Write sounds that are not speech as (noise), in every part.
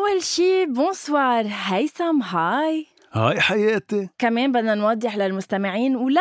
أول شي bonsoir هيثم hi hi حياتي. كمان بدنا نوضح للمستمعين ولا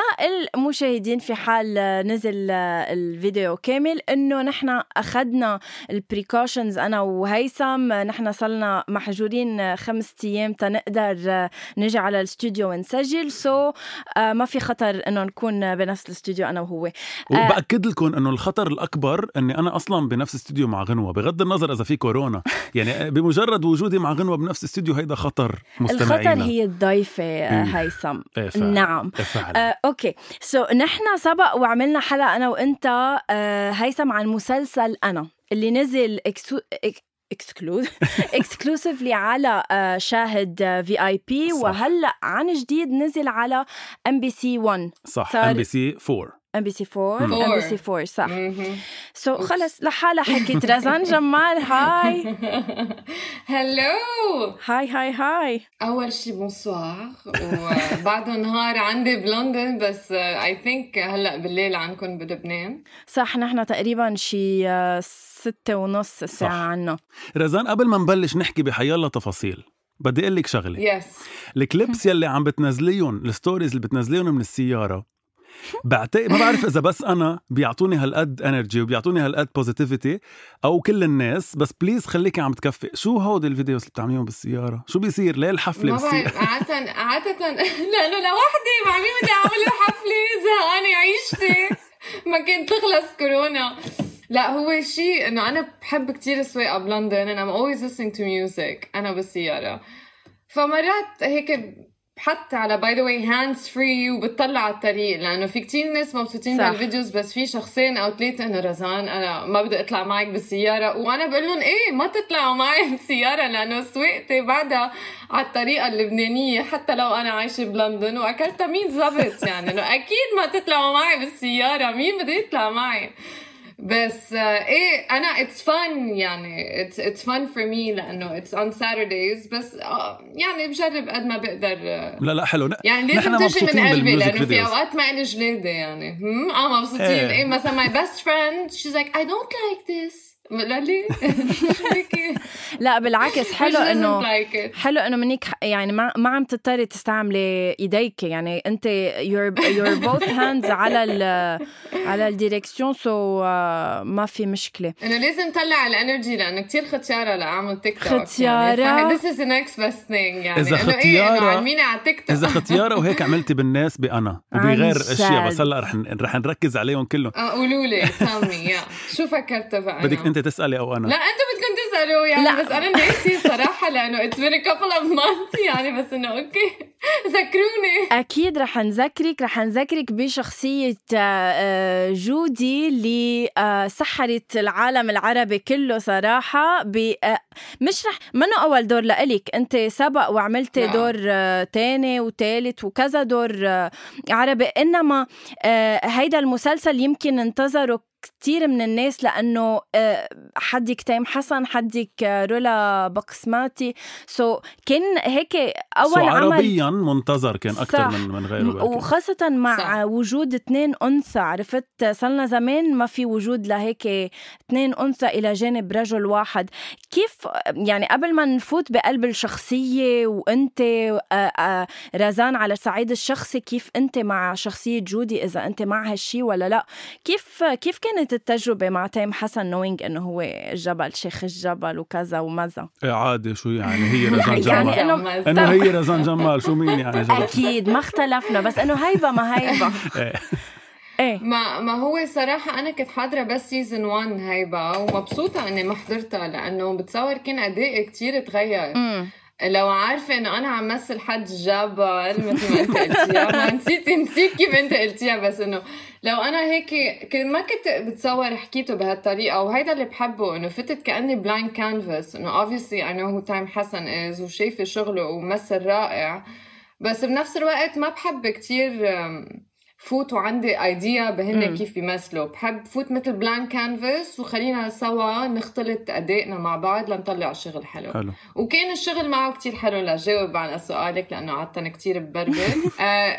المشاهدين في حال نزل الفيديو كامل إنه نحن أخذنا ال precautions أنا وهيثم نحن صلنا محجورين خمس أيام تنقدر نجي على الاستوديو ونسجل so, ما في خطر إنه نكون بنفس الاستوديو أنا وهو. وبأكد لكم إنه الخطر الأكبر إني أنا أصلا بنفس الاستوديو مع غنوة بغض النظر إذا في كورونا. يعني بمجرد وجودي مع غنوة بنفس الاستوديو هيدا خطر مستمعينا. الخطر هي الضيفة هيثم. إيه فعلا. نعم. إيه فعلا. آه، okay. so, نحن سبق وعملنا حلقة أنا وأنت آه، هيثم عن مسلسل أنا اللي نزل exclu exclude (laughs) exclusively على آه، شاهد VIP وهلأ عن جديد نزل على ام بي سي 1 صح ام بي سي 4 ام بي سي 4 مم. ام بي سي 4 صح. so, خلص لحالها حكيت. (laughs) رزان جمال هاي هلو هاي هاي هاي أول شي bonsoir وبعده نهار عندي بلندن بس اي ثينك هلأ بالليل عندكم بلبنان. صح نحن تقريبا شي آه، ستة ونص الساعة صح. عنا رزان قبل ما نبلش نحكي بحيالله تفاصيل بدي أقول لك شغلة. yes ال clips (laughs) يلي عم بتنزليهم ال stories اللي بتنزليهم من السيارة بعتقد ما بعرف إذا بس أنا بيعطوني هالقد energy وبيعطوني هالقد positivity أو كل الناس بس please خليكي عم تكفي. شو هودي ال videos اللي بتعمليهم بالسيارة؟ شو بيصير؟ ليه الحفلة بعرف عادة عادة (laughs) لأنه لوحدي مع مين بدي أعمل الحفلة زهقانة عيشتي. ما كنت تخلص كورونا. لا هو شيء إنه أنا بحب كتير السواقه بلندن and I'm always listening to music. أنا بالسيارة. فمرات هيك بحط على by the way hands free وبتطلع على الطريق لأنه في كتير ناس مبسوطين صح. بال videos بس في شخصين أو ثلاثة إنه رزان أنا ما بدي أطلع معك بالسيارة وأنا بقول لهم إيه ما تطلعوا معي (laughs) بالسيارة لأنه سواقتي بعدها على الطريقة اللبنانية حتى لو أنا عايشة بلندن وأكلتها مين زبط يعني إنه أكيد ما تطلعوا معي بالسيارة مين بده يطلع معي بس آه، إيه أنا it's fun يعني it's it's fun for me لأنه it's on Saturdays بس آه، يعني بجرب قد ما بقدر آه، لا لا حلو. يعني نحن لازم تجي من مبسوطين قلبي بال music لأنه في videos. أوقات ما إلي جلاده يعني. هم؟ آه مبسوطين. إيه. إيه مثلا my best friend she's like I don't like this بقول لي شو بكي لا بالعكس حلو إنه حلو إنه منيك ح- يعني ما ما عم تضطري تستعملي ايديك يعني أنت your your both hands على ال على الديركسيون سو ما في مشكلة. إنه لازم طلع ال energy لأنه كتير ختيارة لأعمل تيك توك ختيارة؟ يعني this is the next best thing يعني إيه إنه ختيارة- علميني على تيك توك إذا ختيارة وهيك عملتي بالناس بأنا (laughs) وبغير. أشياء بس هلأ رح ن- رح نركز عليهم كلهم. آه قولوا لي يا شو فكرتوا بقى بدك أنا؟ انت تسألي أو أنا لا أنتوا بدكم تسالوا يعني لا. بس أنا ناسي صراحة لأنه it's been couple of month يعني بس إنه okay ذكروني أكيد رح نذكرك رح نذكرك بشخصية آه، آه، جودي اللي آه، سحرت العالم العربي كله صراحة ب مش رح منه أول دور لإلك أنت سبق وعملتي لا. دور تاني وتالت وكذا دور عربي إنما هيدا المسلسل يمكن انتظروا كتير من الناس لأنه آه، حدك تيم حسن حدك آه، رولا بقسماتي سو so كان هيك أول سو عمل عربيا منتظر كان أكثر. من من غيره. وخاصة مع صح. وجود اثنين أنثى عرفت صلنا زمان ما في وجود لهيك اثنين أنثى إلى جانب رجل واحد كيف يعني قبل ما نفوت بقلب الشخصية وأنت آه، رزان على الصعيد الشخصي كيف أنت مع شخصية جودي إذا أنت مع هالشي ولا لا كيف كيف كانت التجربة مع تيم حسن نوينج إنه هو الجبل شيخ الجبل وكذا ومزا إيه عادي شو يعني؟ هي (laughs) رزان يعني جمال. إنه- إنه هي رزان جمال شو مين يعني جبل؟ أكيد ما اختلفنا بس إنه هيبه ما هيبه (laughs) إيه. إيه. ما ما هو صراحة أنا كنت حاضرة بس season 1 هيبة ومبسوطة إني ما حضرتها لأنه بتصور كان أداء كتير تغير. امم لو عارفة إنه أنا عم مثل حد جبل مثل ما أنت قلتيها ما نسيت نسيت كيف أنت قلتيها بس إنه لو أنا هيك ما كنت بتصور حكيته بهالطريقة وهيدا اللي بحبه إنه فتت كأني blank canvas إنه obviously I know who تيم حسن is وشايفة شغله وممثل رائع. بس بنفس الوقت ما بحب كتير فوت وعندي ايديا بهن. كيف بيمثلوا. بحب فوت مثل blank canvas وخلينا سوا نختلط ادائنا مع بعض لنطلع شغل حلو. حلو. وكان الشغل معه كتير حلو لجاوب على سؤالك لأنه عادة كتير ببربر. (laughs) آه،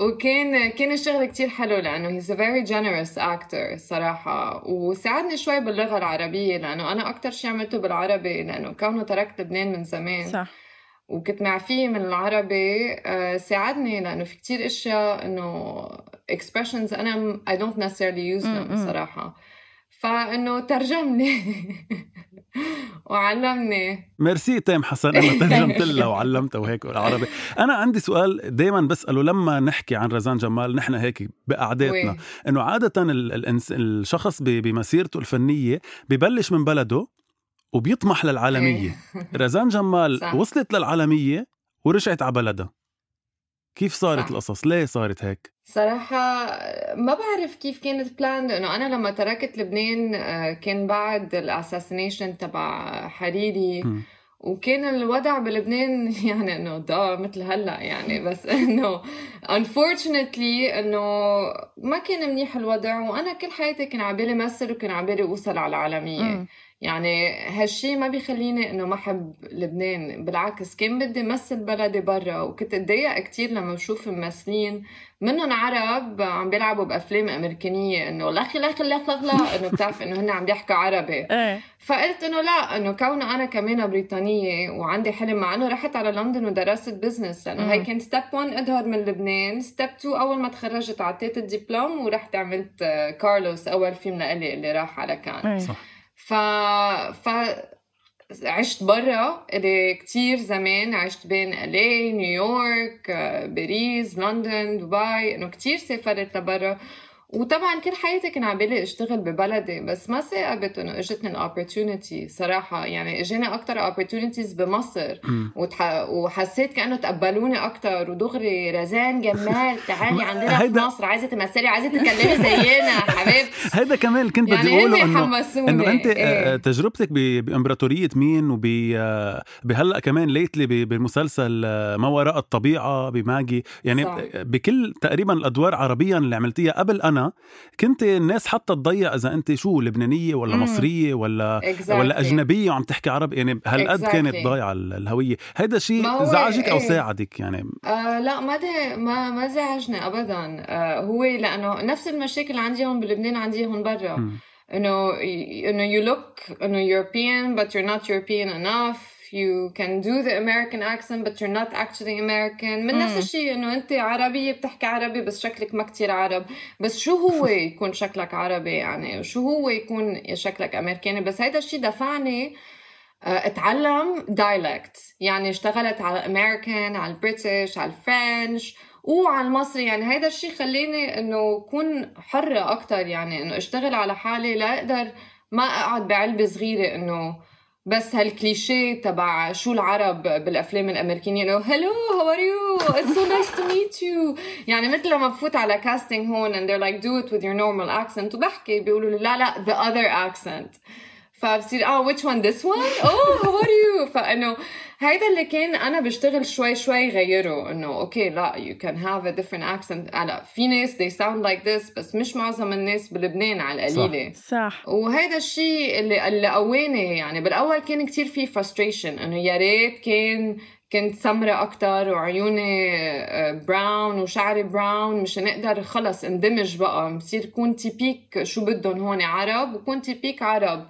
(laughs) وكان كان الشغل كتير حلو لأنه he's a very generous actor الصراحة وساعدني شوي باللغة العربية لأنه أنا أكتر شيء عملته بالعربي لأنه كونه تركت لبنان من زمان. صح. وكنت معفية من العربي آه، ساعدني لأنه في كتير أشياء إنه expressions أنا م- I don't necessarily use them م. صراحة. فإنه ترجمني. (laughs) وعلمني. ميرسي تيم حسن إنه (laughs) ترجمت لها وعلمتها وهيك بالعربي. أنا عندي سؤال دائما بسأله لما نحكي عن رزان جمال نحن هيك بقعداتنا. إنه عادة الشخص ب- بمسيرته الفنية ببلش من بلده وبيطمح للعالمية. (laughs) رزان جمال صح. وصلت للعالمية ورجعت على بلدها. كيف صارت صح. القصص؟ ليه صارت هيك؟ صراحة ما بعرف كيف كانت plan لأنه أنا لما تركت لبنان آه، كان بعد ال assassination تبع حريري. مم. وكان الوضع بلبنان (laughs) يعني إنه ده مثل هلأ يعني. بس إنه unfortunately إنه ما كان منيح الوضع وأنا كل حياتي كان عبالي مثل وكان عبالي أوصل على العالمية. يعني هالشي ما بيخليني إنه ما أحب لبنان بالعكس كان بدي مثل بلدي برا وكنت أتضايق كتير لما بشوف ممثلين منهم عرب عم بيلعبوا بأفلام أمريكانية إنه لخي لخي لخ لخ لا إنه بتعرف إنه هن عم بيحكوا عربي. (laughs) إيه. فقلت إنه لا إنه كونه أنا كمان بريطانية وعندي حلم مع إنه رحت على لندن ودرست business لأنه هي. كان step 1 اظهر من لبنان. step 2 أول ما تخرجت عطيت الدبلوم ورحت عملت آه، كارلوس أول فيلم لإلي اللي راح على كان. إيه. صح. ف ف عشت برا كتير زمان عشت بين LA نيويورك آه، باريس لندن دبي إنه كتير سافرت لبرا. وطبعا كل حياتي كان عبالي اشتغل ببلدي بس ما تاقبت إنه اجتني ال opportunity صراحة. يعني إجاني أكتر opportunities بمصر. وتح... وحسيت كأنه تقبلوني أكتر. ودغري رزان جمال تعالي عندنا في هيدا- مصر. عايزة تمثلي عايزة تتكلمي زينا (laughs) حبيبتي. هيدا كمان اللي كنت بدي يعني أقوله انه إنه أنت إيه. آه، تجربتك ب- بإمبراطورية مين؟ وب آه، بهلأ كمان ليتلي ب- بالمسلسل آه، ما وراء الطبيعة بماجي. يعني صح. بكل تقريبا الأدوار عربيا اللي عملتيها قبل أنا كنت الناس حتى تضيع إذا أنت شو لبنانية ولا مم. مصرية ولا exactly. ولا أجنبية وعم تحكي عربي يعني هالقد Exactly. كانت ضايعة ال- الهوية هيدا شيء ما هو زعجك أو إيه. ساعدك يعني آه لا ما ده ما ما زعجني ابدا آه هو لأنه نفس المشاكل عندي هون بلبنان عندي هون برا. إنه إنه you look إنه European but you're not European enough you can do the American accent but you're not actually American. من نفس. الشيء إنه أنت عربية بتحكي عربي بس شكلك ما كتير عرب. بس شو هو (laughs) يكون شكلك عربي يعني؟ وشو هو يكون شكلك أمريكاني؟ بس هيدا الشيء دفعني آه، أتعلم dialect يعني اشتغلت على الامريكان على ال British على ال French وعلى المصري. يعني هيدا الشيء خلاني إنه أكون حرة أكتر. يعني إنه أشتغل على حالي لا أقدر ما أقعد بعلبة صغيرة إنه بس هالكليشيه تبع شو العرب بالأفلام الأمريكية انه hello how are you it's so nice to meet you يعني مثل لما بفوت على casting هون and they're like do it with your normal accent. وبحكي بيقولوا لي لا لا the other accent. فبصير آه which one this one? Oh how are you? فانه هيدا اللي كان أنا بشتغل شوي شوي غيره إنه okay لا you can have a different accent. هلا في ناس they sound like this بس مش معظم الناس بلبنان على القليلة. صح. وهيدا الشيء اللي اللي قواني يعني بالأول كان كتير في frustration إنه يا ريت كان كنت سمرة أكتر وعيوني brown وشعري brown مش نقدر خلص اندمج بقى. مصير كون typique شو بدهم هون عرب وكون typique عرب. آه،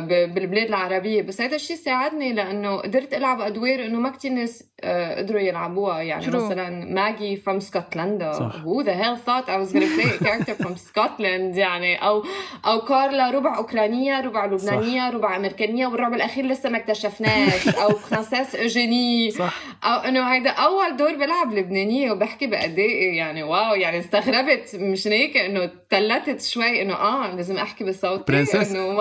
بالبلاد العربية. بس هذا الشيء ساعدني لأنه قدرت ألعب ادوار إنه ما كثير ناس آه، قدروا يلعبوها. يعني True. مثلا ماجي from سكوتلندا who the hell thought I was gonna play a character from Scotland (laughs) يعني أو أو كارلا ربع أوكرانية ربع لبنانية صح. ربع أمريكانية والربع الأخير لسه ما اكتشفناش. (laughs) أو فرانسيس اوجيني صح. أو إنه هيدا أول دور بلعب لبنانية وبحكي بادائي يعني wow يعني استغربت. مش هيك؟ إنه تلتت شوي إنه آه لازم أحكي بصوتي. princess إنه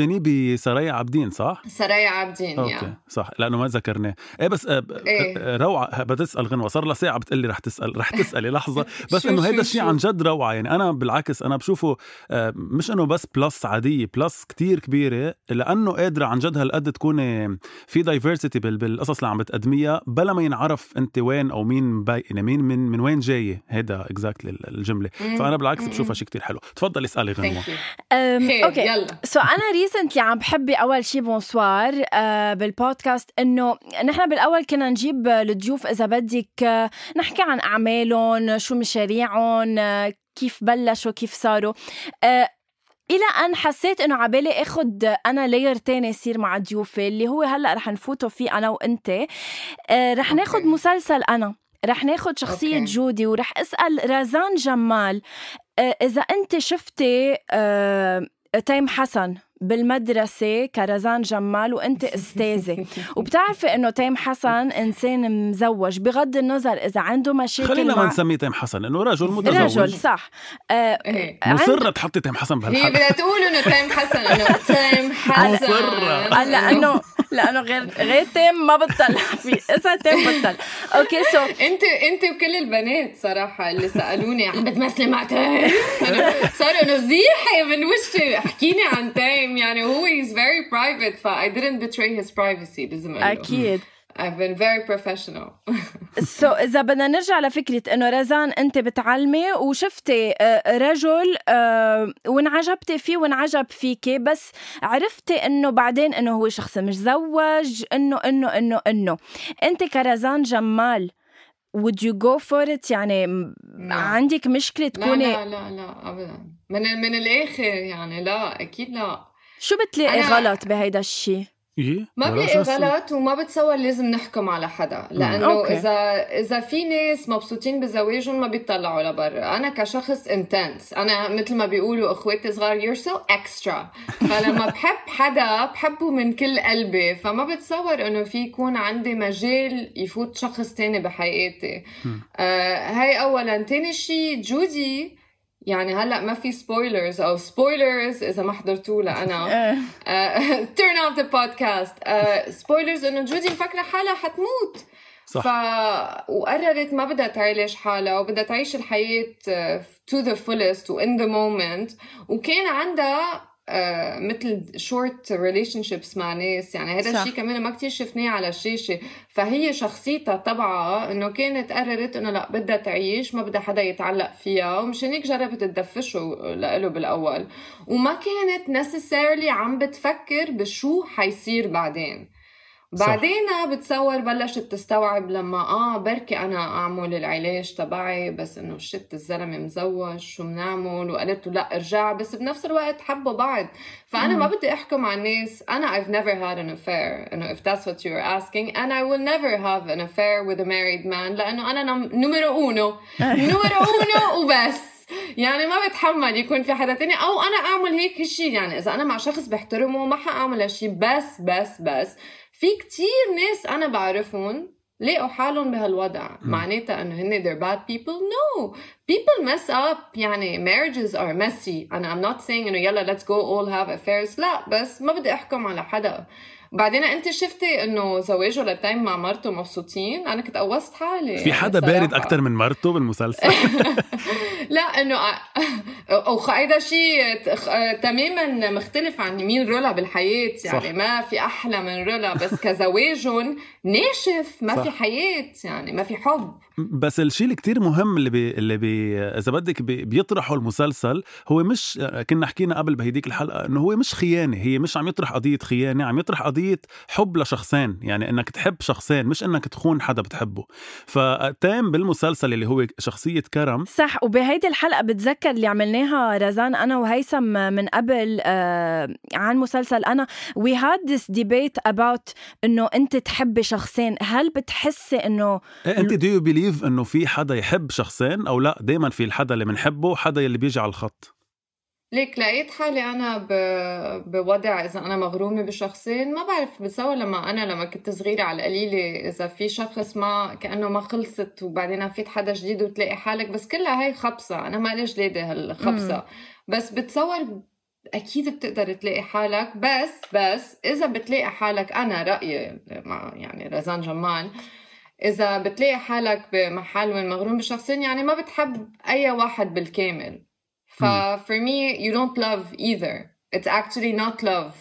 اوجيني بسرايا عبدين صح؟ سرايا عابدين okay يعني. صح لأنه ما ذكرناه. إيه بس آه، إيه؟ روعة بتسأل غنوة صار لها ساعة بتقلي رح تسأل رح (laughs) تسألي لحظة. (laughs) بس إنه هيدا الشيء عن جد روعة يعني أنا بالعكس أنا بشوفه آه، مش إنه بس plus عادية plus كتير كبيرة لأنه قادرة عن جد هالقد تكون في diversity بالقصص اللي عم بتقدميها بلا ما ينعرف أنت وين أو مين by يعني مين من من وين جاية هيدا exactly الجملة. فأنا بالعكس بشوفها شيء كتير حلو. تفضلي اسألي غنوة. okay. يلا. so أنا (laughs) recently عم بحب أول شيء bonsoir آه بالبودكاست إنه نحن بالأول كنا نجيب الضيوف إذا بدك آه نحكي عن أعمالهم شو مشاريعهم آه كيف بلشوا كيف صاروا. إلى أن حسيت إنه عبالي آخد أنا layer تاني يصير مع ضيوفي اللي هو هلأ رح نفوتوا فيه أنا وأنت. رح ناخد مسلسل أنا رح ناخد شخصية okay. جودي ورح أسأل رزان جمال إذا أنت شفتي تيم حسن. بالمدرسة كرزان جمال وأنت (laughs) أستاذة. وبتعرفي إنه تيم حسن إنسان مزوج بغض النظر إذا عنده مشاكل خلينا ما نسميه تيم حسن انه رجل متزوج. رجل صح. آه إيه. مصرة تحطي تيم حسن بهالحلقة هي بدها تقول إنه تيم حسن إنه تيم حسن. مصرة. لأنه لأنه غير غير تيم ما بطل في إذا تيم بطل okay so انت أنت وكل البنات صراحة اللي سألوني عم بتمثلي مع تيم. (laughs) صاروا انه زيحي من وشي. احكيني عن تيم. تيم يعني هو is very private ف I didn't betray his privacy لازم أكيد. I've been very professional. (laughs) so إذا بدنا نرجع لفكرة إنه رزان أنت بتعلمي وشفتي آه، رجل آه، وانعجبتي فيه وانعجب فيكي بس عرفتي إنه بعدين إنه هو شخص مش زوج إنه إنه إنه إنه. أنت كرزان جمال would you go for it يعني لا. عندك مشكلة تكوني لا لا لا, لا أبدا. من من الآخر يعني لا أكيد لا. شو بتلاقي أنا... غلط بهيدا الشيء؟ إيه؟ ما بلاقي غلط وما بتصور لازم نحكم على حدا لأنه okay. اذا إذا في ناس مبسوطين بزواجهم ما بيطلعوا لبرا. أنا كشخص intense أنا مثل ما بيقولوا إخواتي صغار you're so extra فلما بحب حدا بحبه من كل قلبي. فما بتصور إنه في يكون عندي مجال يفوت شخص تاني بحياتي. آه هاي اولا. تاني شيء جودي يعني هلأ ما في spoilers أو spoilers إذا ما حضرتوه لأنا. turn off the podcast spoilers إنه جودي مفكرة حالها حتموت. صح. ف وقررت ما بدها تعالج حالها وبدها تعيش الحياة to the fullest و in the moment وكان عندها مثل short relationships مع ناس. يعني هذا الشيء كمان ما كتير شفناه على الشاشة. فهي شخصيتها تبعها إنه كانت قررت إنه لا بدها تعيش ما بدها حدا يتعلق فيها ومشان هيك جربت تدفشه له بالأول. وما كانت necessarily عم بتفكر بشو حيصير بعدين. بعدين بتصور بلشت تستوعب لما آه بركي أنا أعمل العلاج تبعي بس إنه shit الزلمة مزوج شو بنعمل وقالت له لا ارجع بس بنفس الوقت حبوا بعض. فأنا ما بدي أحكم على الناس. أنا I've never had an affair. إنه if that's what you're asking and I will never have an affair with a married man لأنه أنا numero uno numero uno وبس. يعني ما بتحمل يكون في حدا تاني. أو أنا أعمل هيك شيء يعني إذا أنا مع شخص بحترمه ما حأعمل هالشيء بس بس بس. في كتير ناس أنا بعرفهم لقوا حالهم بهالوضع. معناتها إنه هن they're bad people. No. People mess up. يعني marriages are messy. أنا I'm not saying إنه يلا let's go all have affairs. لا. بس ما بدي أحكم على حدا. بعدين انت شفتي انه زواجه لتايم مع مرته مبسوطين؟ أنا كنت قوصت حالي. في حدا بارد أكثر من مرته بالمسلسل؟ (laughs) لا إنه هيدا شيء تماما مختلف عن مين رولا بالحياة. يعني صح. ما في أحلى من رولا بس كزواجهم ناشف ما صح. في حياة يعني ما في حب. بس الشيء اللي كتير مهم اللي بي اللي بي إذا بدك بي بيطرحوا المسلسل هو مش كنا حكينا قبل بهديك الحلقة إنه هو مش خيانة هي مش عم يطرح قضية خيانة عم يطرح قضية حب لشخصين يعني إنك تحب شخصين مش إنك تخون حدا بتحبه. فتام بالمسلسل اللي هو شخصية كرم. صح وبهيدي الحلقة بتذكر اللي عملناها رزان أنا وهيثم من قبل آه عن مسلسل أنا. We had this debate about إنه أنت تحبي شخصين. هل بتحسي إنه إيه أنت do you believe إنه في حدا يحب شخصين أو لا؟ دائما في الحدا اللي بنحبه وحدا اللي بيجي على الخط. ليك لقيت حالي أنا ب... بوضع إذا أنا مغرومة بشخصين ما بعرف بتصور لما أنا لما كنت صغيرة على القليله إذا في شخص ما كأنه ما خلصت وبعدين فيت حدا جديد وتلاقي حالك بس كلها هي خبصة أنا ما لي جلادة هالخبصة. بس بتصور أكيد بتقدر تلاقي حالك بس بس إذا بتلاقي حالك أنا رأيي مع يعني رزان جمال إذا بتلاقي حالك بمحل وين مغروم بشخصين يعني ما بتحب أي واحد بالكامل. ف for me you don't love either it's actually not love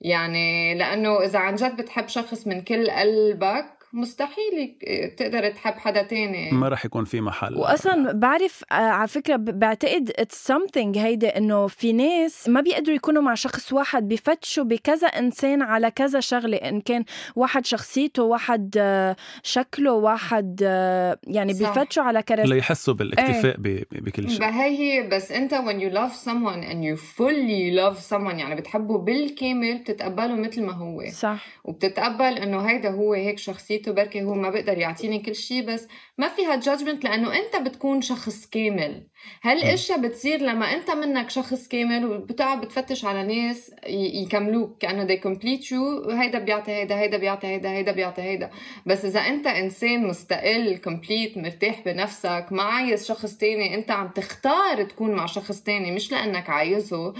يعني لأنه اذا عن جد بتحب شخص من كل قلبك مستحيل تقدر تحب حدا تاني. ما رح يكون في محل. واصلا بعرف آه، على فكرة بعتقد اتس something هيدي إنه في ناس ما بيقدروا يكونوا مع شخص واحد بفتشوا بكذا إنسان على كذا شغلة إن كان واحد شخصيته واحد آه، شكله واحد آه، يعني بفتشوا على كذا ليحسوا بالاكتفاء إيه. بكل شيء. هي هي بس أنت when you love someone and you fully love someone يعني بتحبه بالكامل بتتقبله مثل ما هو. صح. وبتتقبل إنه هيدا هو هيك شخصيته حبيته بركي هو ما بقدر يعطيني كل شيء بس ما فيها judgment لأنه أنت بتكون شخص كامل. هالاشياء بتصير لما أنت منك شخص كامل وبتقعد بتفتش على ناس يكملوك كأنه they complete you هيدا بيعطي هيدا هيدا بيعطي هيدا هيدا بيعطي هيدا. بس إذا أنت إنسان مستقل complete مرتاح بنفسك ما عايز شخص تاني أنت عم تختار تكون مع شخص تاني مش لأنك عايزه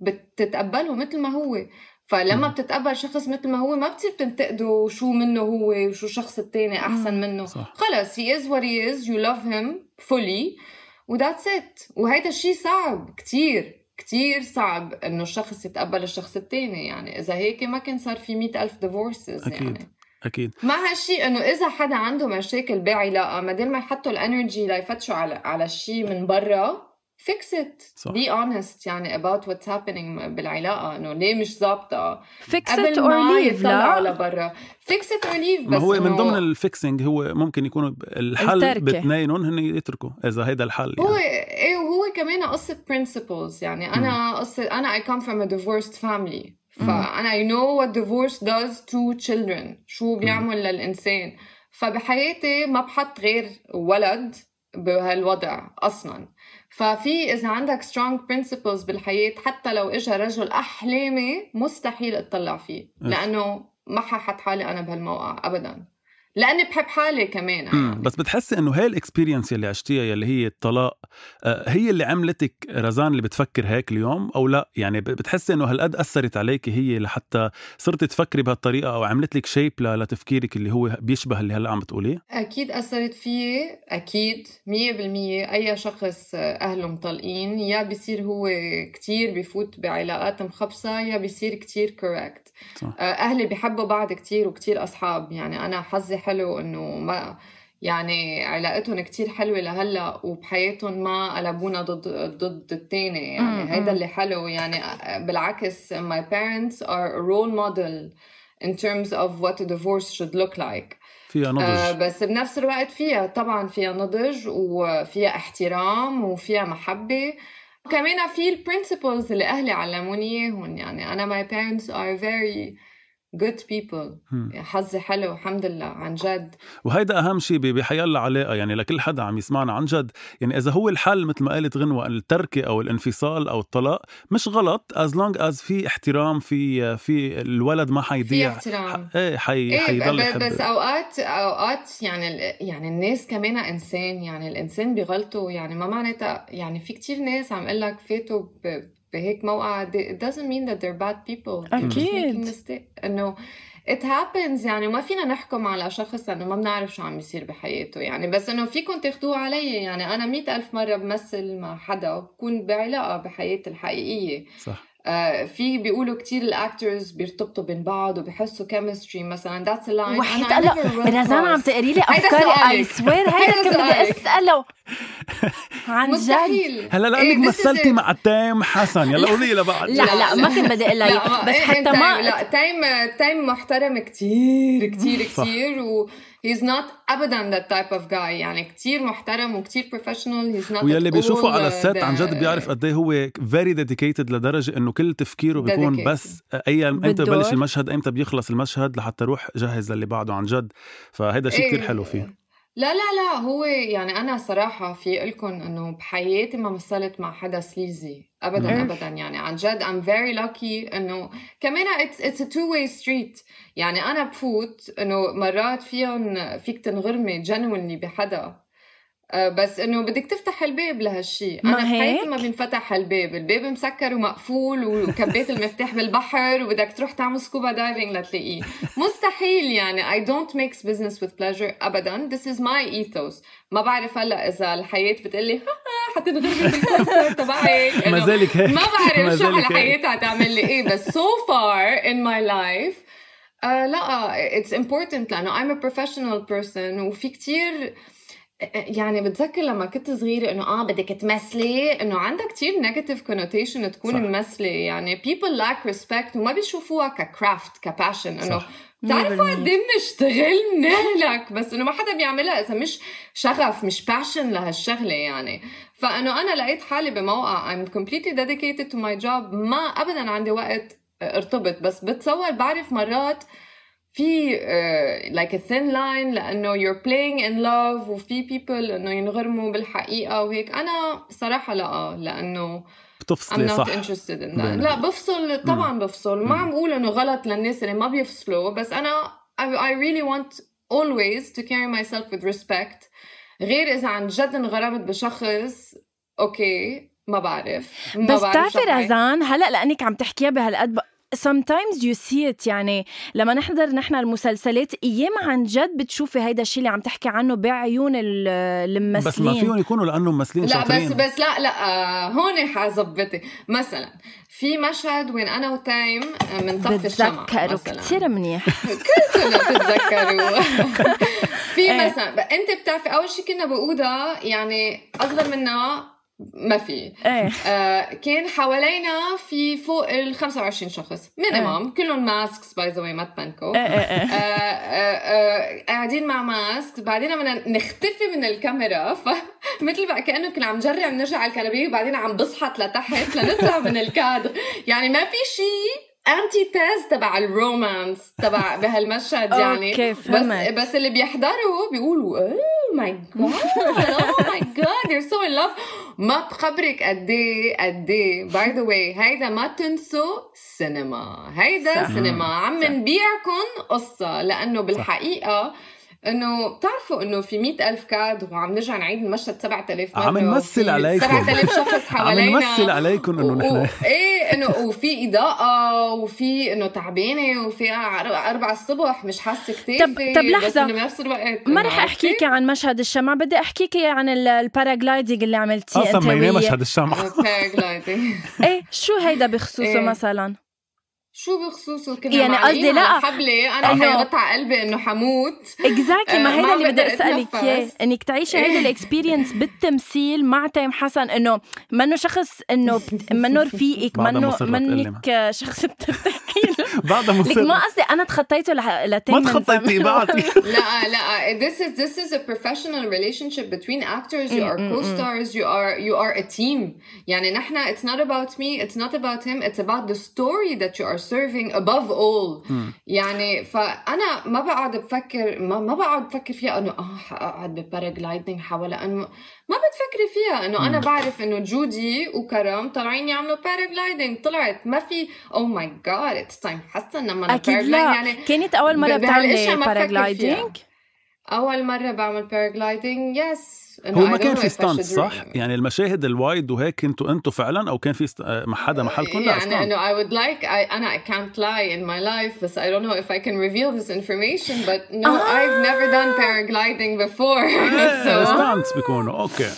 بتتقبله مثل ما هو. فلما بتتقبل شخص مثل ما هو ما بتصير تنتقده شو منه هو وشو الشخص التاني أحسن منه. صح. خلص he is what he is you love him fully و that's it وهيدا الشيء صعب كتير كتير صعب إنه الشخص يتقبل الشخص التاني. يعني إذا هيك ما كان صار في مئة ألف divorces أكيد. يعني. أكيد مع هالشيء إنه إذا حدا عنده مشاكل بعلاقه ما دام ما يحطوا ال energy ليفتشوا على على الشيء من برا fix it. صح. be honest يعني about what's happening بالعلاقة. إنه ليه مش ظابطة؟ Fix it or leave لا. لبرا. Fix it or leave بس هو من ضمن ال fixing هو ممكن يكون الحل بتنينهم هن يتركوا إذا هيدا الحل يعني. هو إيه وهو كمان قصة principles. يعني أنا قصة أنا I come from a divorced family. فأنا I know what divorce does to children. شو بيعمل للإنسان. فبحياتي ما بحط غير ولد بهالوضع أصلا. ففي إذا عندك strong principles بالحياة حتى لو اجى رجل أحلامي مستحيل أطلع فيه لأنه ما ححط حالي أنا بهالموقع ابدا. لأني بحب حالي كمان يعني. بس بتحسي إنه هاي ال experience اللي عشتيها يلي هي الطلاق آه، هي اللي عملتك رزان اللي بتفكر هيك اليوم أو لا؟ يعني بتحسي إنه هالقد أثرت عليك هي لحتى صرتي تفكري بهالطريقة أو عملت لك shape لتفكيرك اللي هو بيشبه اللي هلأ عم بتقوليه؟ أكيد أثرت فيي أكيد 100% أي شخص أهله مطلقين يا بيصير هو كتير بفوت بعلاقات مخبصة يا بيصير كتير correct أهلي بيحبوا بعض كتير وكتير أصحاب يعني أنا حظي حلو إنه ما يعني علاقتهم كتير حلوة لهلأ وبحياتهم ما قلبونا ضد ضد التاني. يعني هيدا اللي حلو. يعني بالعكس my parents are a role model in terms of what a divorce should look like. فيها نضج. آه بس بنفس الوقت فيها طبعا فيها نضج وفيها احترام وفيها محبة. وكمان في البرنسبلز اللي أهلي علموني إياهم. يعني أنا my parents are very good people. حظي حلو الحمد لله عن جد. وهيدا أهم شيء بحياة العلاقه يعني لكل حدا عم يسمعنا عن جد. يعني إذا هو الحل مثل ما قالت غنوة الترك أو الانفصال أو الطلاق مش غلط. as long as في احترام في في الولد ما حيضيع. في احترام. إيه حي إيه حيضل يحب. بس اوقات أوقات يعني يعني الناس كمان إنسان يعني الإنسان بغلطه. يعني ما معناتها يعني في كتير ناس عم أقول لك فاتوا بهيك موقع. It doesn't mean that they're bad people. أكيد. إنه it happens يعني ما فينا نحكم على شخص لأنه ما بنعرف شو عم يصير بحياته يعني. بس إنه فيكم تاخدوه علي يعني. أنا مئة ألف مرة بمثل مع حدا بكون بعلاقة بحياتي الحقيقية. صح. في بيقولوا كتير ال actors بيرتبطوا بين بعض وبيحسوا chemistry مثلا. that's line وحيت لا رزان عم تقري لي أفكاري I swear هيدا كنت بدي أسأله. (laughs) عن مستحيل. هلا لانك إيه مثلتي مع تايم حسن. يلا قولي لها بعد لا لا ما كنت بدي أقول (laughs) بس إيه، حتى ما لا تايم تايم محترم كتير كتير كتير و he's not ابدا that type of guy. يعني كتير محترم وكتير professional. He's not ويلي بيشوفه على ال set عن جد بيعرف قد إيه هو very dedicated لدرجة إنه كل تفكيره بيكون بس أي إمتى ببلش المشهد إمتى بيخلص المشهد لحتى أروح جهز للي بعده عن جد. فهيدا شيء كتير حلو فيه. لا لا لا هو يعني أنا صراحة في لكم إنه بحياتي ما مثلت مع حدا sleazy ابدا ابدا يعني عن جد I'm very lucky إنه كمان it's it's a two way street. يعني أنا بفوت إنه مرات فيهم فيك تنغرمي genuinely بحدا. آه، بس إنه بدك تفتح الباب لهالشيء أنا بحياتي ما بينفتح الباب. الباب مسكر ومقفول وكبيت (laughs) المفتاح بالبحر وبدك تروح تعمل scuba diving لتلاقيه. مستحيل يعني. I don't mix business with pleasure ابدا. This is my ethos. ما بعرف هلأ إذا الحياة بتقلي (laughs) حتنغرمي بال co-star تبعك ما زالك هيك. ما بعرف شو على حياتها تعمل لي. إيه بس so far in my life uh, لا it's important لأنه I'm a professional person. وفي كتير يعني بتذكر لما كنت صغيرة إنه آه بدك تمثلي؟ إنه عندها كتير negative connotation تكون ممثلة. يعني people lack respect وما بيشوفوها ك craft ك passion إنه بتعرفوا قد إيه بنشتغل؟ (laughs) نهلك بس إنه ما حدا بيعملها إذا مش شغف مش passion لهالشغلة يعني. فإنه أنا لقيت حالي بموقع I'm completely dedicated to my job. ما ابدا عندي وقت ارتبط. بس بتصور بعرف مرات في like a thin line لإنه you're playing in love وفي people إنه ينغرموا بالحقيقة وهيك. أنا صراحة لا لإنه بتفصلي صح؟ interested in that. لا بفصل طبعا مم. بفصل. ما عم بقول إنه غلط للناس اللي ما بيفصلوا بس أنا I, I really want always to carry myself with respect. غير إذا عن جد انغرمت بشخص okay ما بعرف. ما بس بتعرفي رزان هلأ لأنك عم تحكيها بهالقد sometimes you see it. يعني لما نحضر نحن المسلسلات أيام عن جد بتشوفي هيدا الشيء اللي عم تحكي عنه بعيون الممثلين. بس ما فيهم يكونوا لأنه ممثلين لا شاطرين. بس بس لا لا آه هون حظبطي مثلا في مشهد وين أنا وتايم بنطفي الشمعة بتذكروا كثير منيح. (laughs) كلنا بتتذكروا (laughs) في إيه. مثلا أنت بتعرفي أول شيء كنا بأوضة يعني أصغر منا ما في. إيه. آه كان حوالينا في فوق ال 25 شخص. minimum إيه. كلهم masks by the way ما تبانكوا إيه إيه إيه. آه آه آه قاعدين مع mask بعدين بدنا نختفي من الكاميرا. (laughs) فمثل بقى كأنه كنا عم نجرب نرجع على الكنبية وبعدين عم بزحط لتحت لنطلع من الكادر. يعني ما في شيء intimate تبع ال romance تبع (laughs) بهالمشهد يعني. okay بس بس اللي بيحضروا بيقولوا oh my God oh my God you're so in love ما بخبرك قد إيه قد إيه. by the way هيدا ما تنسوا سينما هيدا صح. سينما عم نبيعكم قصة لأنه بالحقيقة صح. إنه بتعرفوا إنه في مئة ألف cut وعم نرجع نعيد المشهد 7000 مرة (laughs) عم نمثل عليكم. 7000 شخص حوالينا. عم نمثل عليكم إنه نحن و... إيه إنه وفي إضاءة وفي إنه تعبانة وفي أربعة الصبح مش حاسة كتير طب طب لحظة. بس بنفس الوقت. ما رح أحكيكي عن مشهد الشمع بدي أحكيكي عن ال paragliding اللي عملتيه أنت سميناه مشهد الشمع. (laughs) ال paragliding إيه شو هيدا بخصوصه إيه؟ مثلا؟ شو بخصوصه كنا يعني قصدي لا حبلي أنا حيقطع قلبي إنه حموت. exactly ما هيدا اللي بدي أسألك إياه إنك تعيشي هيدي ال experience بالتمثيل مع تيم حسن إنه منه شخص إنه (laughs) منه رفيقك منه منك شخص بترتاحي له (laughs) بعدها مصر ما قصدي أنا تخطيته لتيم ما تخطيتي بعدي (laughs) لا لا this is this is a professional relationship between actors. You are co-stars. You are you are a team. يعني نحن it's not about me it's not about him. It's about the story that you are serving above all. م. يعني فأنا ما بقعد بفكر ما, ما بقعد بفكر فيها إنه آه أقعد ب paragliding حول إنه ما بتفكري فيها إنه أنا بعرف إنه جودي وكرم طالعين يعملوا paragliding طلعت ما في oh my God it's تايم حسن لما أكيد لا. يعني كانت أول مرة بتعملي paragliding أول مرة بعمل paragliding yes هو ما كان في stunt صح؟ يعني المشاهد ال wide وهيك أنتوا أنتوا فعلا أو كان في ست... مع حدا محلكم لا يعني إنه I would like I, أنا I can't lie in my life بس I don't know if I can reveal this information but no آه. I've never done paragliding before. (laughs) so stunts بيكونوا. أوكي.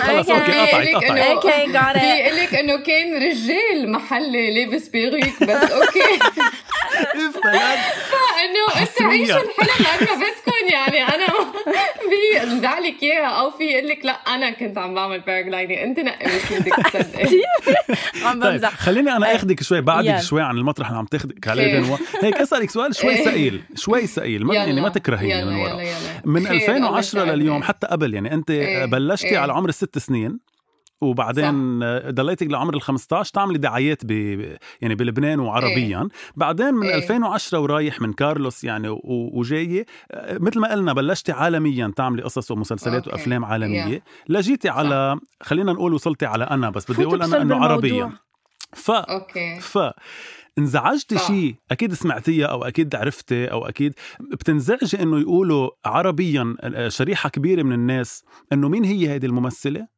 خلص أوكي. قطعت قطعت okay got في لك إنه كان رجال محلي لابس wig بس أوكي. (laughs) فانه أنتوا عيشوا الحلم قد ما بدكم يعني أنا (laughs) في نزعلك إياها أو في يقول لك لا أنا كنت عم بعمل باراجلايدنج أنت نقي مش بدك تصدقي (laughs) عم طيب بمزح خليني أنا اخذك شوي بعدك. شوي عن المطرح اللي عم تاخذك عليه. بنوا هيك أسألك سؤال شوي إيه. ثقيل شوي ثقيل ما يعني ما تكرهيني من ورا من خير، 2010 الله لليوم. حتى قبل يعني أنت إيه. بلشتي إيه. على عمر الست سنين وبعدين ضليتك لعمر ال 15 تعملي دعايات ب يعني بلبنان وعربيا بعدين من إيه. 2010 ورايح من كارلوس يعني و- وجايه آه، مثل ما قلنا بلشتي عالميا تعملي قصص ومسلسلات okay. وأفلام عالمية Yeah. لجيتي على خلينا نقول وصلتي على أنا بس بدي أقول أنا إنه. عربيا ف okay ف انزعجتي صح. شيء أكيد سمعتيها أو أكيد عرفتي أو أكيد بتنزعجي إنه يقولوا عربيا آه، شريحة كبيرة من الناس إنه مين هي هذه الممثلة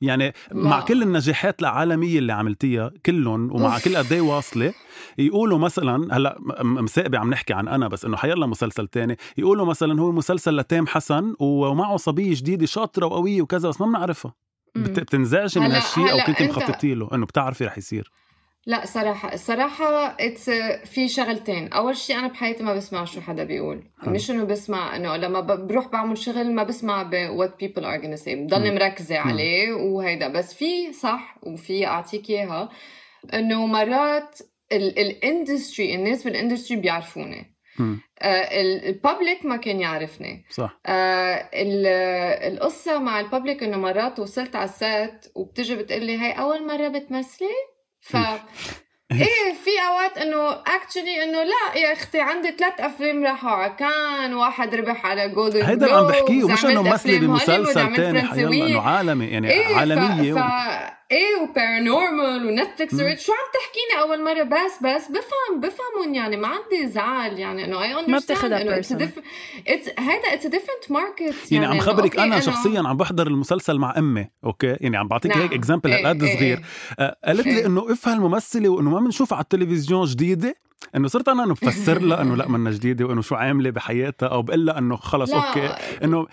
يعني مع لا. كل النجاحات العالمية اللي عملتيها كلهم ومع أوف. كل قد إيه واصلة يقولوا مثلا هلأ مساقبه عم نحكي عن أنا بس إنه حيلا مسلسل تاني يقولوا مثلا هو مسلسل لتام حسن ومعه صبية جديدة شاطرة وقوية وكذا بس ما بنعرفها بت- بتنزعجي من هالشيء أو كنت مخططي له إنه بتعرفي رح يصير لا صراحة الصراحة اتس في شغلتين، أول شيء أنا بحياتي ما بسمع شو حدا بيقول، حلو. مش إنه بسمع إنه لما بروح بعمل شغل ما بسمع ب what people are gonna say، بضلني مركزة عليه وهيدا، بس في صح وفي أعطيك إياها إنه مرات ال industry الناس بال industry بيعرفوني. مم. ال public ما كان يعرفني. صح. آه ال- القصة مع ال public إنه مرات وصلت على ال set وبتجي بتقلي هاي أول مرة بتمثلي؟ ف (laughs) إيه. في أوقات إنه actually إنه لا يا أختي عندي ثلاث أفلام راحوا على كان واحد ربح على Golden هيدا اللي عم بحكيه مش إنه ممثله بمسلسل حيلا إنه عالمي يعني إيه عالمية ف... ف... إيه و Paranormal و Netflix مم. شو عم تحكيني أول مرة بس بس بفهم بفهمهم يعني ما عندي زعل يعني إنه اي ما diff- it's هيدا it's different market يعني عم خبرك أنا شخصيا عم بحضر المسلسل مع أمي okay يعني عم بعطيك نعم. هيك example هالقد صغير. آه، قالت لي. إنه افها الممثلة وإنه ما بنشوفها على التلفزيون جديدة إنه صرت أنا إنه بفسر لها إنه لا منا جديدة وإنه شو عاملة بحياتها أو بقول لها إنه خلص لا. أوكي إنه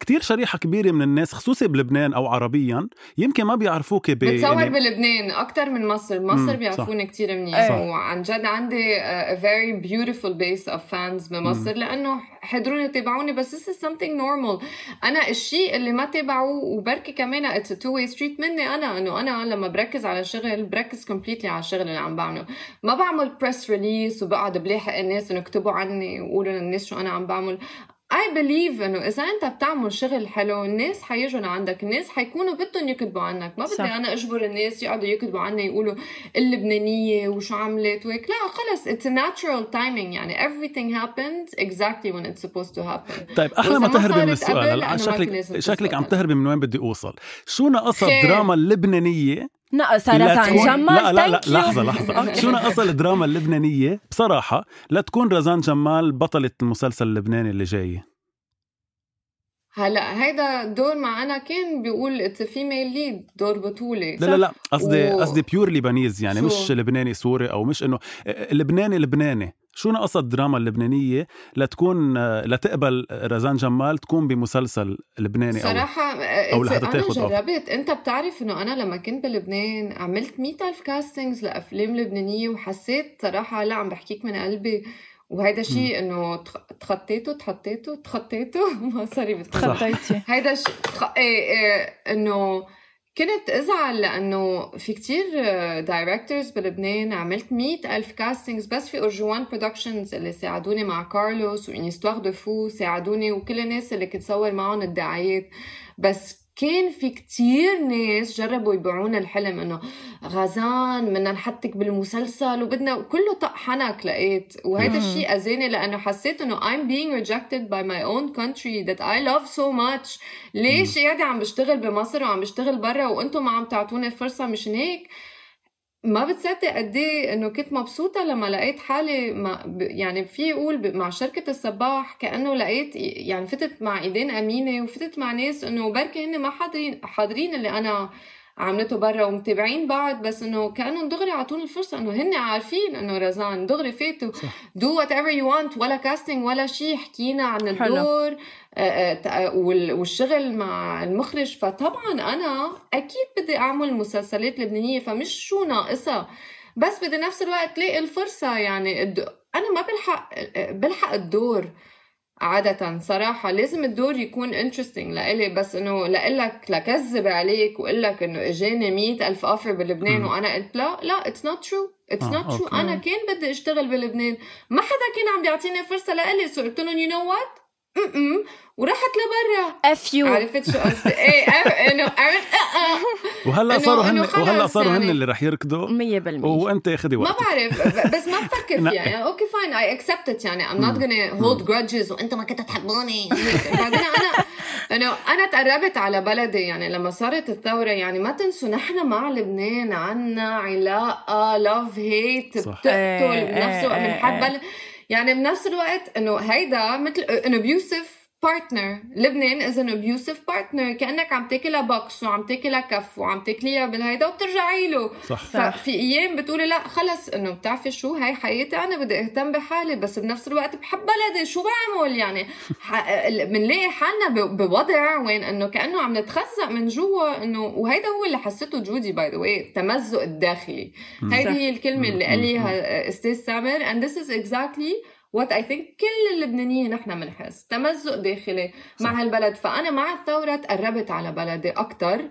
كثير شريحة كبيرة من الناس خصوصي بلبنان أو عربيا يمكن ما بيعرفوك ب بتصور يعني بلبنان أكثر من مصر مصر مم، بيعرفوني كثير. منيح. وعن جد عندي a very beautiful base of fans بمصر لأنه حضروني تابعوني بس this is something normal أنا الشيء اللي ما تابعوه وبركي كمان it's a two way street مني أنا إنه أنا لما بركز على شغل بركز completely على الشغل اللي عم بعمله ما بعمل press release وبقعد بلاحق الناس إنه اكتبوا عني وقولوا للناس شو أنا عم بعمل I believe إنه إذا أنت بتعمل شغل حلو الناس حيجوا لعندك الناس حيكونوا بدهم يكتبوا عنك ما بدي. أنا أجبر الناس يقعدوا يكتبوا عني يقولوا اللبنانية وشو عملت وهيك لا خلص it's a natural timing يعني everything happens exactly when it's supposed to happen طيب أحلى ما تهربي من السؤال هلا ما شكلك شكلك عم. تهربي من وين بدي أوصل شو ناقصها. الدراما اللبنانية ناقص لا رزان جمال لا لا لا. لحظة لحظة. شو ناقصها الدراما اللبنانية؟ بصراحة لا تكون رزان جمال بطلة المسلسل اللبناني اللي جاي. هلا هيدا دور مع أنا كان بيقول it's female lead دور بطولة لا لا لا قصدي و- قصدي pure Lebanese يعني شو؟ مش لبناني سوري أو مش إنه لبناني لبناني. شو ناقصها الدراما اللبنانية لتكون لتقبل رزان جمال تكون بمسلسل لبناني أو صراحة أو لحتى أنا take off. جربت أنت بتعرف إنه أنا لما كنت بلبنان عملت مئة ألف castings لأفلام لبنانية وحسيت صراحة لا عم بحكيك من قلبي. وهيدا شيء إنه تخ- تخطيته تحطيته تخطيته. (laughs) ما سوري بتخطى خطيتي هيدا ش... تخ... إيه إيه إنه كنت أزعل لأنه في كتير directors بلبنان عملت مئة ألف castings بس في أرجوان Productions اللي ساعدوني مع كارلوس و Une histoire de fou ساعدوني وكل الناس اللي كنت صور معهم الدعايات. بس كان في كتير ناس جربوا يبيعونا الحلم إنه غزان بدنا نحطك بالمسلسل وبدنا كله طق حنك لقيت. مم. الشيء أذاني لأنه حسيت إنه I'm being rejected by my own country that I love so much. ليش قاعدة عم بشتغل بمصر وعم بشتغل برا وأنتم ما عم تعطوني فرصة مشان هيك؟ ما بتصدق قد إيه إنه كنت مبسوطة لما لقيت حالي مع يعني في يقول مع شركة الصباح كأنه لقيت يعني فتت مع إيدين أمينة وفتت مع ناس إنه بركي هن ما حاضرين حاضرين اللي أنا عملته برا ومتابعين بعض بس إنه كانهم دغري اعطوني الفرصة إنه هن عارفين إنه رزان دغري فاتوا. do whatever you want ولا casting ولا شيء حكينا عن الدور آه، آه، والشغل مع المخرج. فطبعا أنا أكيد بدي أعمل مسلسلات لبنانية فمش شو ناقصها بس بدي نفس الوقت لاقي الفرصة يعني أنا ما بلحق بلحق الدور. عادة صراحة لازم الدور يكون interesting لإلي بس إنه لقلك لكذب عليك وقول لك إنه إجاني مئة ألف offer بلبنان م. وأنا قلت لا لا it's not true it's not true أنا كان بدي أشتغل بلبنان ما حدا كان عم بيعطيني فرصة لإلي so قلت لهم you know what ورحت لبرا. if you عرفت شو قصدي؟ إيه إنه عرفت وهلا صاروا هن وهلا صاروا هن اللي رح يركضوا. 100% وأنت خدي وقتك. ما بعرف بس ما بفكر (laughs) فيها. يعني okay fine I accept يعني I'm not gonna hold grudges وأنت ما كنت تحبوني. بعدين أنا إنه أنا تقربت على بلدي. يعني لما صارت الثورة يعني ما تنسوا نحن مع لبنان عنا علاقة love hate بتقتل بنفس الوقت بنحب بلد يعني بنفس الوقت إنه هيدا مثل an abusive partner لبنان is an abusive partner كأنك عم تاكلها بوكس وعم تاكلها كف وعم تاكليها بالهيدا وبترجعي له. صح. ففي أيام بتقولي لا خلص إنه بتعرفي شو؟ هاي حياتي أنا بدي أهتم بحالي بس بنفس الوقت بحب بلدي. شو بعمل يعني؟ بنلاقي حالنا بوضع وين إنه كأنه عم نتخزق من جوا إنه وهيدا هو اللي حسيته جودي by the way التمزق الداخلي. هيدي هي الكلمة اللي قال لي أستاذ سامر and this is exactly what I think كل اللبنانيين نحن بنحس تمزق داخلي مع هالبلد. فأنا مع الثورة تقربت على بلدي أكثر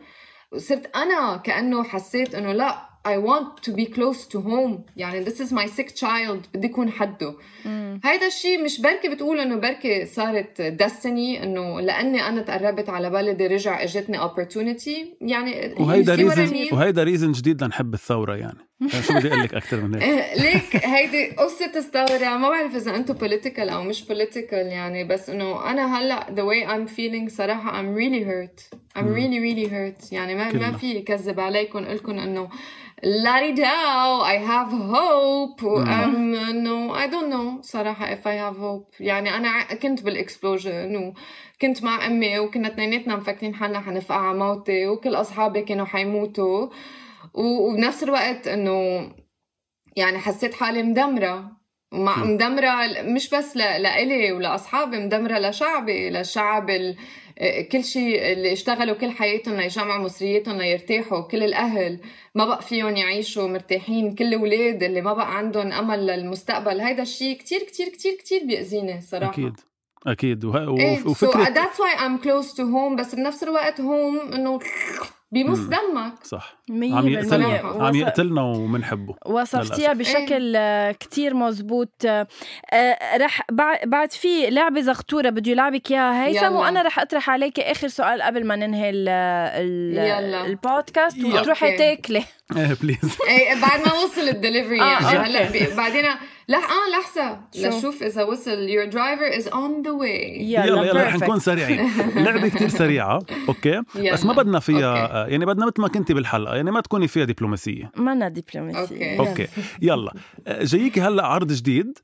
صرت أنا كأنه حسيت إنه لا I want to be close to home. يعني this is my sick child. بدي يكون حده. هيدا الشيء مش بركي بتقول إنه بركي صارت destiny إنه لأني أنا تقربت على بلدي رجع إجتني opportunity. يعني وهيدا reason وهيدا reason جديد لنحب الثورة يعني. شو بدي أقول لك أكثر من هيك؟ (laughs) إيه، ليك هيدي قصة الثورة. ما بعرف إذا أنتم political أو مش political يعني بس إنه أنا هلأ the way I'm feeling صراحة I'm really hurt. I'm really really hurt. يعني ما ما في كذب عليكم أقول لكم إنه لاري داو I have hope. um, no I don't know صراحة if I have hope. يعني أنا كنت بال explosion وكنت مع أمي وكنا اثنيناتنا مفكرين حالنا حنفقع على موتي وكل أصحابي كانوا حيموتوا. وبنفس الوقت إنه يعني حسيت حالي مدمرة. مع مدمرة مش بس لإلي ولأصحابي مدمرة لشعبي للشعب ال... كل شيء اللي اشتغلوا كل حياتهم ليجمعوا مصرياتهم ليرتاحوا. كل الأهل ما بقى فيهم يعيشوا مرتاحين. كل الأولاد اللي ما بقى عندهم أمل للمستقبل. هيدا الشيء كتير كتير كتير كتير بيأذيني أكيد أكيد. وه... إيه وفكره so that's why I'm close to home. بس بنفس الوقت هوم إنه بيمص دمك. صح. عم يقتلنا عم يقتلنا وبنحبه وصفتيها بشكل إيه؟ كتير مزبوط آه رح بعد في لعبة زغتوره بده يلعبك إياها. هيثم وأنا رح أطرح عليك آخر سؤال قبل ما ننهي ال ال البودكاست. وتروحي تاكلي. (laughs) إيه please إيه بعد ما وصل الدليفري آه يعني هلأ بعدين لا آه لحظة. لشوف إذا وصل. Your driver is on the way. يلا يلا, يلا رح نكون سريعين. (laughs) لعبة كثير سريعة. okay. بس ما بدنا فيها okay. يعني بدنا مثل ما كنتي بالحلقة يعني ما تكوني فيها دبلوماسية. ما دبلوماسية. okay. okay. يلا. جايكي هلا عرض جديد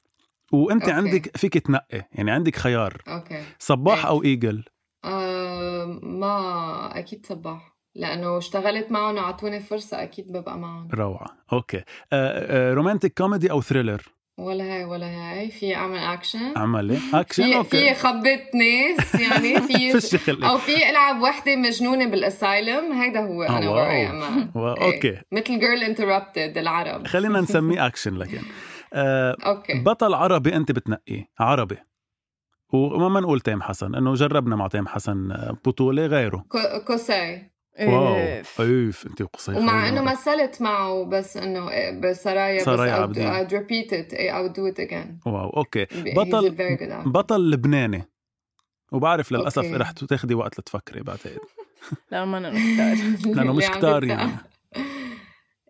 وأنت okay. عندك فيك تنقي. يعني عندك خيار. okay. صباح أو إيجل؟ آه ما أكيد صباح. لأنه اشتغلت معهم وأعطوني فرصة أكيد ببقى معهم. روعة. okay. آه آه romantic comedy أو thriller؟ ولا هاي ولا هاي في أعمل اكشن اعملي اكشن في أوكي. في خبط ناس يعني (laughs) في أو في ألعب وحدة مجنونة بالأسايلم هيدا هو أنا آه وراي (laughs) أوكي. مثل جيرل انتربتد العرب. خلينا (laughs) نسميه اكشن لكن. آه أوكي. بطل عربي أنت بتنقيه عربي. وما نقول تيم حسن إنه جربنا مع تيم حسن بطولة غيره. كوساي. واو اوف أنت وقصير ومع إنه مثلت معه بس إنه بسرايا سرايا عابدين I'd repeat it I would do it again. wow okay. بطل بطل لبناني. وبعرف للأسف okay. رح تاخذي وقت لتفكري بعتقد (laughs) لا ما أنا مختار (laughs) لأنه مش (laughs) كتار يعني.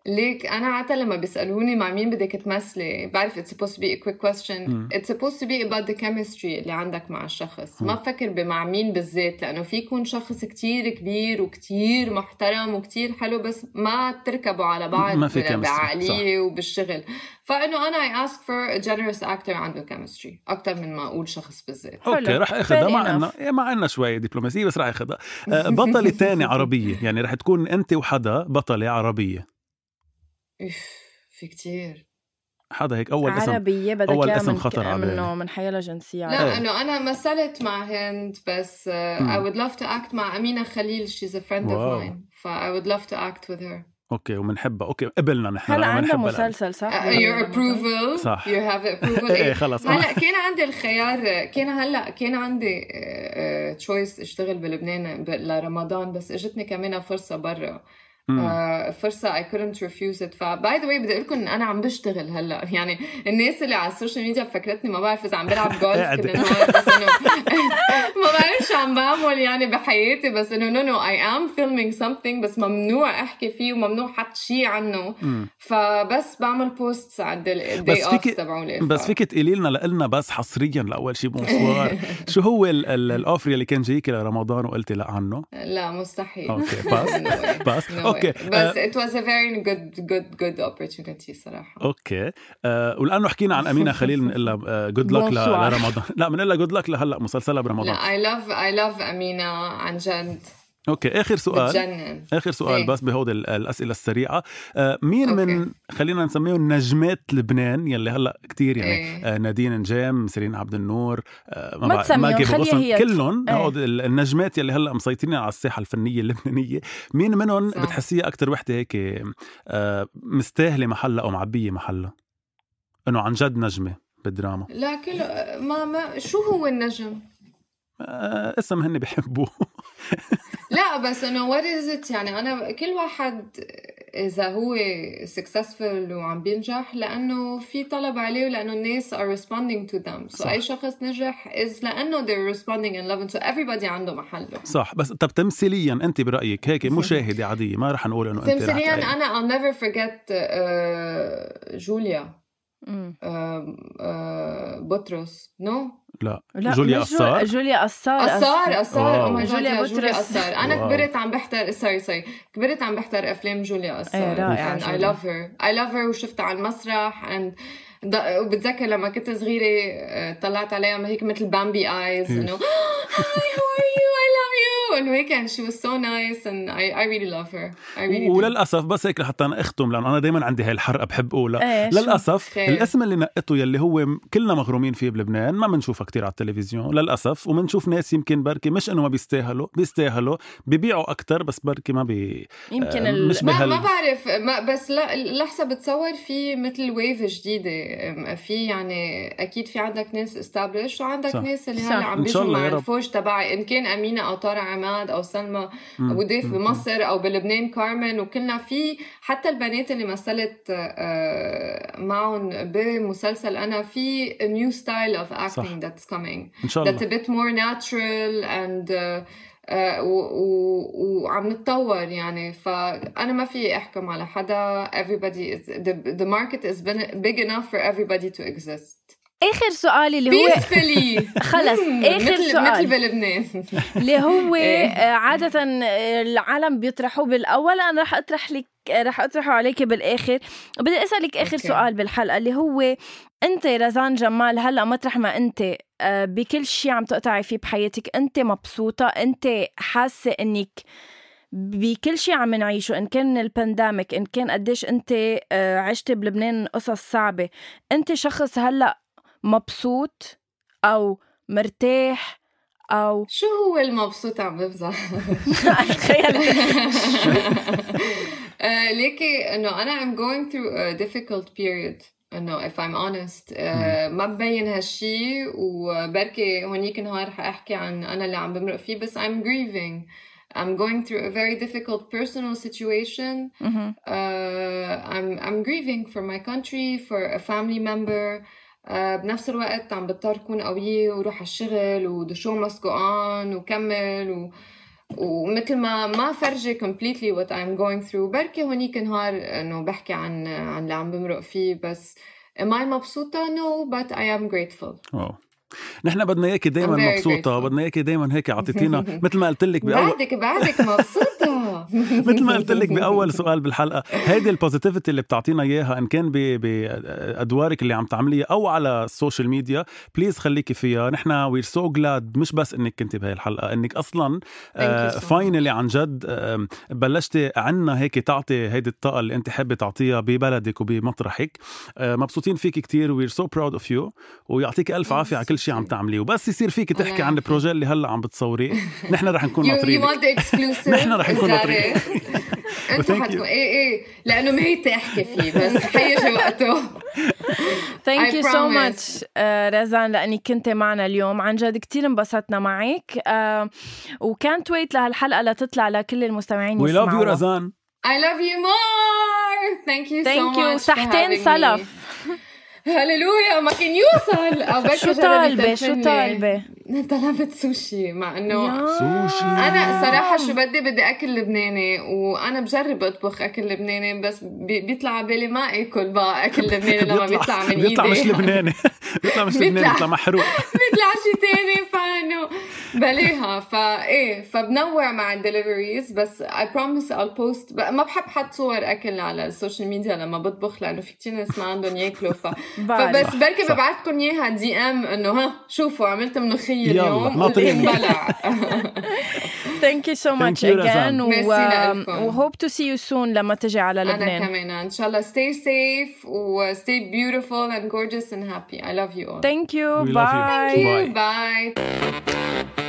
ليك أنا عادة لما بيسألوني مع مين بدك تمثلي بعرف it's supposed to be a quick question مم. it's supposed to be about the chemistry اللي عندك مع الشخص ما مم. بفكر بمع مين بالذات لأنه في يكون شخص كتير كبير وكتير محترم وكتير حلو بس ما تركبوا على بعض ما في. بعقليه وبالشغل فإنه أنا I ask for a generous actor عنده chemistry أكثر من ما أقول شخص بالذات. أوكي رح أخذها Fair مع. انه إيه، مع إنه شوي دبلوماسيه بس رح أخذها آه، بطلة (laughs) تانية عربية يعني رح تكون أنت وحدا بطلة عربية أوف، في كتير حدا هيك أول اسم عربية بدك أول إياها اسم خطر على. منه من حيلا جنسية لا. إنه أنا مثلت مع هند بس uh, I مم. would love to act مع أمينة خليل she's a friend واو. of mine ف I would love to act with her okay وبنحبها okay قبلنا نحن هلا عندها مسلسل صح؟ uh, your approval صح. you have approval إيه (laughs) إيه. خلص هلا كان عندي الخيار كان هلا كان عندي choice اشتغل بلبنان لرمضان بس اجتني كمان فرصة برا آه، فرصة I couldn't refuse it. ف by the way بدي أقول لكم إن أنا عم بشتغل هلأ. يعني الناس اللي على ال social media فكرتني ما بعرف إذا عم بلعب جولف (laughs) بس (laughs) ما بعرف شو عم بعمل يعني بحياتي بس إنه no no I am filming something بس ممنوع أحكي فيه وممنوع حط شيء عنه. فبس بعمل بوست عند الدي بس اوف تبعولي بس فيك تقولي لنا لنا بس حصريا لأول شيء بونسوار (laughs) شو هو ال- ال- الاوفر اللي كان جايك لرمضان وقلتي لا عنه؟ لا مستحيل. أوكي. باس No أوكي. (laughs) بس it was a very good good good opportunity صراحة. أوكي. آه ولأنه حكينا عن أمينة خليل بنقول لها جود لك. لرمضان. لا بنقول لها جود لك لهلأ مسلسلها برمضان. لا I love I love أمينة عن جد. okay آخر سؤال بتجنن آخر سؤال إيه. بس بهودي ال- الأسئلة السريعة آه مين okay. من خلينا نسميهم نجمات لبنان يلي هلأ كتير يعني إيه. آه نادين نجام سيرين عبد النور آه ما تسميهم، جابوا خليها. هي. كلهم إيه. ال- النجمات يلي هلأ مسيطرين على الساحة الفنية اللبنانية مين منهم صح. بتحسيها أكثر وحدة هيك آه مستاهلة محلها أو معبية محلها إنه عن جد نجمة بالدراما لا كله ما ما شو هو النجم؟ آه اسم هن بيحبوه (laughs) لا بس انه what is it يعني أنا كل واحد إذا هو successful وعم بينجح لأنه في طلب عليه ولأنه الناس are responding to them. So صح. اي شخص نجح is لأنه they're responding and loving so everybody عنده محله. صح بس طب تمثيليا أنت برأيك هيك مشاهده عادية ما رح نقول إنه أنت تمثيليا. أنا I'll never forget uh, جوليا. uh, uh, بطرس. no no? لا, لا جوليا قصار جوليا قصار قصار قصار جوليا قصار أنا wow. كبرت عم بحضر sorry sorry كبرت عم بحضر أفلام جوليا قصار رائعة and I جوليا. love her. I love her وشفتها على المسرح and ض- وبتذكر لما كنت صغيرة آه، طلعت عليها ما هيك مثل Bambi eyes انه hi how are you? I love you. انه هيك and she was so nice and I I really love her I really do. وللأسف بس هيك لحتى أنا اختم لأنه أنا دائما عندي هاي الحرقة بحب اقولها إيه، شو؟ للأسف خير. الاسم اللي نقته يلي هو كلنا مغرومين فيه بلبنان ما بنشوفها كتير على التلفزيون للأسف وبنشوف ناس يمكن بركي مش إنه ما بيستاهلوا بيستاهلوا بيبيعوا أكتر بس بركي ما بي يمكن آه،. مش ما بهال- ما بعرف ما بس لا لحظة بتصور في مثل wave جديدة في يعني أكيد في عندك ناس established وعندك صح. ناس اللي. هلأ عم بيجوا مع. الفوج تبعي إن كان أمينة أو طارق عماد أو سلمى. أبو ضيف. بمصر أو بلبنان كارمن وكلنا في حتى البنات اللي مثلت آه، معهم بمسلسل أنا في a new style of acting that's coming إن شاء that's a الله bit more natural and uh, uh, و- و- وعم نتطور يعني فأنا ما في أحكم على حدا everybody is the, the market is big enough for everybody to exist آخر سؤال اللي هو (laughs) خلص، مثل سؤال. مثل بلبنان. اللي هو (laughs) إيه. آه، عادة آه، العالم بيطرحوه بالأول. أنا رح أطرح لك رح أطرحه عليك بالآخر. بدي أسألك آخر أوكي. سؤال بالحلقة اللي هو أنت رزان جمال هلأ مطرح ما أنت آه، بكل شيء عم تقطعي فيه بحياتك أنت مبسوطة؟ أنت حاسة أنك بكل شيء عم نعيشه؟ إن كان من البانديميك إن كان قديش آه، عشتي بلبنان قصص صعبة. أنت شخص هلأ مبسوط أو مرتاح أو شو هو المبسوط عم بمزح تخيل آه، ليكي انه أنا I'm going through a difficult period انه if I'm honest آه، ما ببين هالشي وبركي هونيك نهار حاحكي عن أنا اللي عم بمرق فيه بس I'm grieving I'm going through a very difficult personal situation مهم. uh, I'm I'm grieving for my country for a family member uh, بنفس الوقت عم بضطر كون قوية وروح على الشغل و the show must go on وكمل و ومثل ما ما فرجي completely what I'm going through بركي هونيك نهار إنه بحكي عن عن اللي عم بمرق فيه بس am I مبسوطة؟ No but I am grateful wow نحن بدنا إياكي دائما grateful. بدنا إياكي دائما هيك (laughs) أعطيتينا مثل ما قلت لك بعدك بعدك مبسوطة (laughs) مثل ما قلت لك بأول سؤال بالحلقة هيدي ال positivity اللي بتعطينا إياها إن كان بأدوارك اللي عم تعمليها أو على ال social media please خليكي فيها. نحن we're so glad مش بس إنك كنتي بهي الحلقة إنك أصلا finally عن جد بلشتي عنا هيك تعطي هيدي الطاقة اللي أنت حابة تعطيها ببلدك وبمطرحك. آه، مبسوطين فيك كتير we're so proud of you ويعطيك ألف عافية على كل شيء عم تعمليه. وبس يصير فيك تحكي عن. ال projet اللي هلأ عم بتصوريه. نحن رح نكون (laughs) exclusive نحن رح نكون ناطرين. عرفت. (laughs) أنت Thank you. حتكون إيه إيه. لأنه ما هي تحكي فيه بس حيجي وقته. thank you so. much رزان لانك كنت معنا اليوم. عن جد كثير انبسطنا معك. uh, وكانت ويت لهالحلقة لتطلع لكل المستمعين we love you رزان. I love you more. Thank you so ثانك يو much for صحتين having me. سلف. (laughs) هللويا ما كان يوصل شو طالبة؟ شو. طالبة؟ (laughs) طلبت سوشي مع إنه يا. سوشي. أنا صراحة شو بدي بدي أكل لبناني وأنا بجرب أطبخ أكل لبناني بس بي- بيطلع على بالي ما آكل بقى أكل (laughs) لبناني لما بيطلع من ايدي (laughs) بيطلع مش لبناني. بيطلع مش لبناني بيطلع- محروق. بيطلع شي تاني فانه بلاها فايه فبنوع مع الدليفريز بس اي بروميس I'll post. ب- ما بحب حط صور أكل على السوشيال ميديا لما بطبخ لأنه في كتير ناس ما عندهم ياكلوا ف... فبس بركي صح. ببعثكم إياها DM إنه ها شوفوا عملت ملوخيه يلا، اليوم ناطرين. وبتنبلع thank you so much you, رزان. again merci لكم. و hope to see you soon لما تجي على أنا لبنان كمان ان شاء الله stay safe و stay beautiful and gorgeous and happy I love you all thank you We love you. bye Bye. Bye.